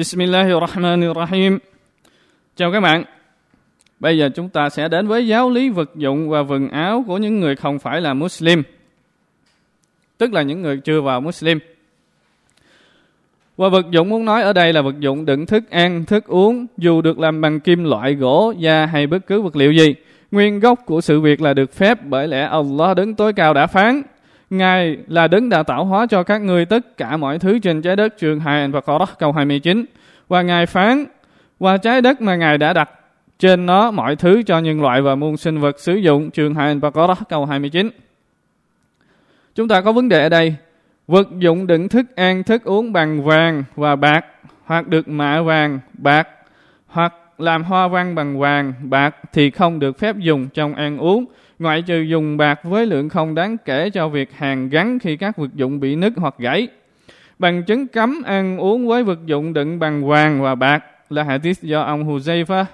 Bismillahirrahmanirrahim. Chào các bạn. Bây giờ chúng ta sẽ đến với giáo lý vật dụng và quần áo của những người không phải là Muslim. Tức là những người chưa vào Muslim. Và vật dụng muốn nói ở đây là vật dụng đựng thức ăn, thức uống, dù được làm bằng kim loại, gỗ, da hay bất cứ vật liệu gì. Nguyên gốc của sự việc là được phép bởi lẽ Allah đứng tối cao đã phán. Ngài là đứng đã tạo hóa cho các ngươi tất cả mọi thứ trên trái đất trường 2 và Qur'an câu 29. Và Ngài phán qua trái đất mà Ngài đã đặt trên nó mọi thứ cho nhân loại và muôn sinh vật sử dụng trường 2 và có đất câu 29. Chúng ta có vấn đề ở đây. Vật dụng đựng thức ăn, thức uống bằng vàng và bạc hoặc được mạ vàng, bạc hoặc làm hoa văn bằng vàng, bạc thì không được phép dùng trong ăn uống, ngoại trừ dùng bạc với lượng không đáng kể cho việc hàng gắn khi các vật dụng bị nứt hoặc gãy. Bằng chứng cấm ăn, uống với vật dụng đựng bằng vàng và bạc là hadith do ông Huzaifa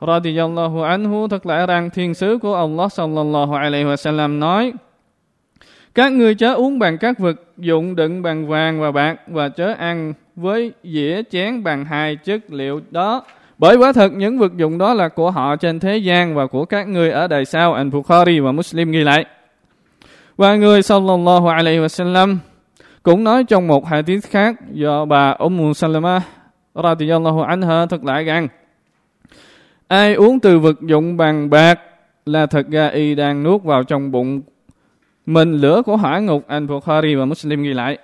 radiyallahu anhu thật lẽ rằng thiên sứ của Allah sallallahu alaihi wasallam nói, các ngươi chớ uống bằng các vật dụng đựng bằng vàng và bạc và chớ ăn với dĩa chén bằng hai chất liệu đó. Bởi quả thật, những vật dụng đó là của họ trên thế gian và của các ngươi ở đời sau. Anh Bukhari và Muslim ghi lại. Và người sallallahu alaihi wasallam cũng nói trong một hadith khác do bà Ummu Salama radiyallahu anha thực lại rằng, ai uống từ vật dụng bằng bạc là thật ra y đang nuốt vào trong bụng mình, lửa của hỏa ngục, anh Bukhari và Muslim ghi lại.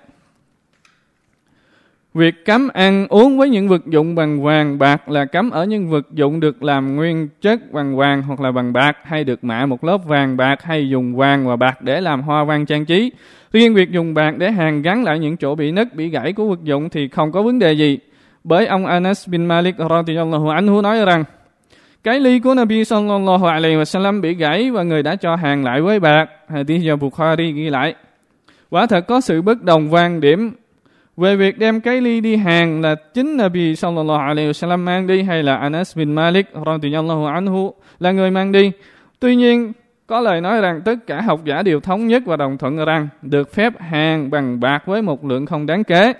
Việc cấm ăn uống với những vật dụng bằng vàng bạc là cấm ở những vật dụng được làm nguyên chất bằng vàng hoặc là bằng bạc hay được mạ một lớp vàng bạc hay dùng vàng và bạc để làm hoa văn trang trí. Riêng việc dùng bạc để hàn gắn lại những chỗ bị nứt, bị gãy của vật dụng thì không có vấn đề gì. Bởi ông Anas bin Malik radiyallahu anhu nói rằng cái ly của Nabi sallallahu alaihi wasallam bị gãy và người đã cho hàng lại với bạc. Hadith do Bukhari ghi lại. Quả thật có sự bất đồng quan điểm về việc đem cái ly đi hàng là chính Nabi sallallahu alaihi wasallam mang đi hay là Anas bin Malik radhiyallahu anhu là người mang đi. Tuy nhiên, có lời nói rằng tất cả học giả đều thống nhất và đồng thuận rằng được phép hàng bằng bạc với một lượng không đáng kể.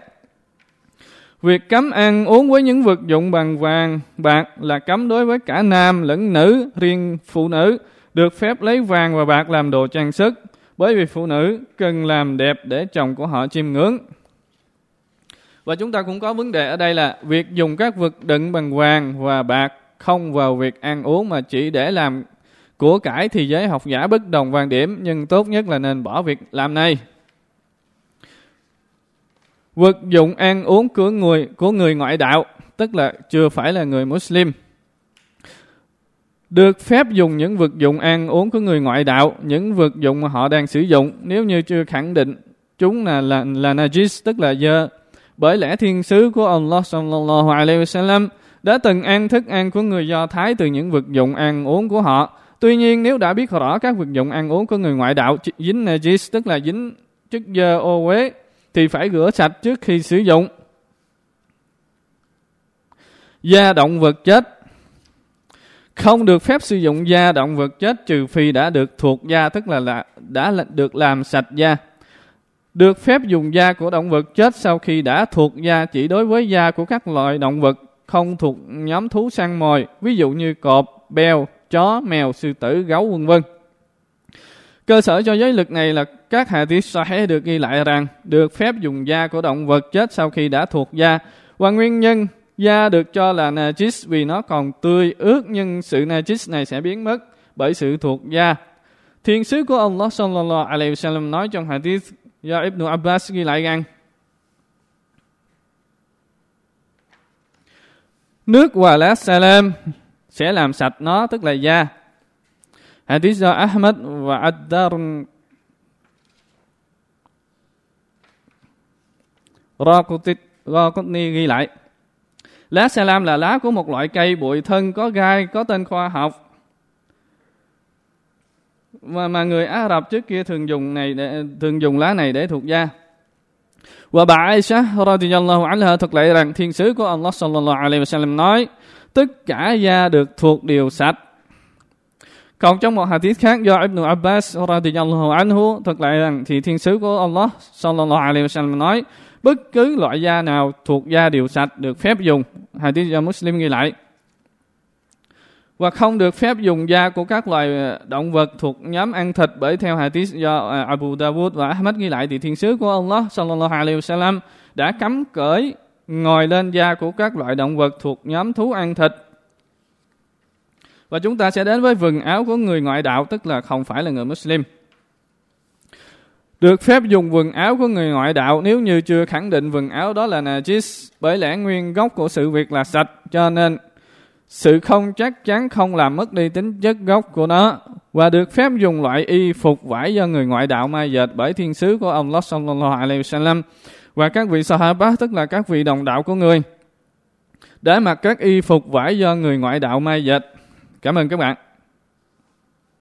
Việc cấm ăn uống với những vật dụng bằng vàng, bạc là cấm đối với cả nam lẫn nữ, riêng phụ nữ được phép lấy vàng và bạc làm đồ trang sức, bởi vì phụ nữ cần làm đẹp để chồng của họ chiêm ngưỡng. Và chúng ta cũng có vấn đề ở đây là việc dùng các vật đựng bằng vàng và bạc không vào việc ăn uống mà chỉ để làm của cải thì giới học giả bất đồng quan điểm, nhưng tốt nhất là nên bỏ việc làm này. Vật dụng ăn uống của người của người ngoại đạo, tức là chưa phải là người Muslim, được phép dùng những vật dụng ăn uống của người ngoại đạo, những vật dụng mà họ đang sử dụng. Nếu như chưa khẳng định chúng là là là najis, tức là dơ bởi lẽ thiên sứ của Allah sallallahu alaihi wasallam đã từng ăn thức ăn của người Do Thái từ những vật dụng ăn uống của họ. Tuy nhiên nếu đã biết rõ các vật dụng ăn uống của người ngoại đạo dính najis tức là dính chất dơ ô uế thì phải rửa sạch trước khi sử dụng. Da động vật chết không được phép sử dụng da động vật chết trừ phi đã được thuộc da tức là, là đã được làm sạch da. Được phép dùng da của động vật chết sau khi đã thuộc da chỉ đối với da của các loại động vật không thuộc nhóm thú săn mồi, ví dụ như cọp, beo, chó, mèo, sư tử, gấu vân vân. Cơ sở cho giới lực này là các hadith sahih được ghi lại rằng được phép dùng da của động vật chết sau khi đã thuộc da và nguyên nhân da được cho là najis vì nó còn tươi ướt nhưng sự najis này sẽ biến mất bởi sự thuộc da. Thiên sứ của Allah sallallahu alaihi wasallam nói trong hadith do Ibn Abbas ghi lại rằng nước và lá salam sẽ làm sạch nó tức là da Hadith do Ahmad và Ad-Dar Rakutni ghi lại. Lá salam là lá của một loại cây bụi thân có gai, có tên khoa học. Mà, mà người Ả Rập trước kia thường dùng này để, thường dùng lá này để thuộc da. Và bà Aisha radhiyallahu anha thuật lại rằng thiên sứ của Allah sallallahu alaihi wasallam nói tất cả da được thuộc đều sạch còn trong một hadith khác do Ibn Abbas radhiyallahu anhu thuật lại rằng thì thiên sứ của Allah sallallahu alaihi wasallam nói bất cứ loại da nào thuộc da điều sạch được phép dùng. Hadith do Muslim ghi lại. Và không được phép dùng da của các loài ờ, động vật thuộc nhóm ăn thịt bởi theo hadith do ờ, Abu Dawud và Ahmad ghi lại thì thiên sứ của Allah sallallahu alaihi wasallam đã cấm cởi, ngồi lên da của các loại động vật thuộc nhóm thú ăn thịt. Và chúng ta sẽ đến với quần áo của người ngoại đạo, tức là không phải là người Muslim được phép dùng quần áo của người ngoại đạo nếu như chưa khẳng định quần áo đó là najis, bởi lẽ nguyên gốc của sự việc là sạch, cho nên sự không chắc chắn không làm mất đi tính chất gốc của nó, và được phép dùng loại y phục vải do người ngoại đạo may dệt bởi thiên sứ của ông sallallahu alaihi wasallam và các vị sahaba tức là các vị đồng đạo của người, để mặc các y phục vải do người ngoại đạo may dệt. Cảm ơn các bạn.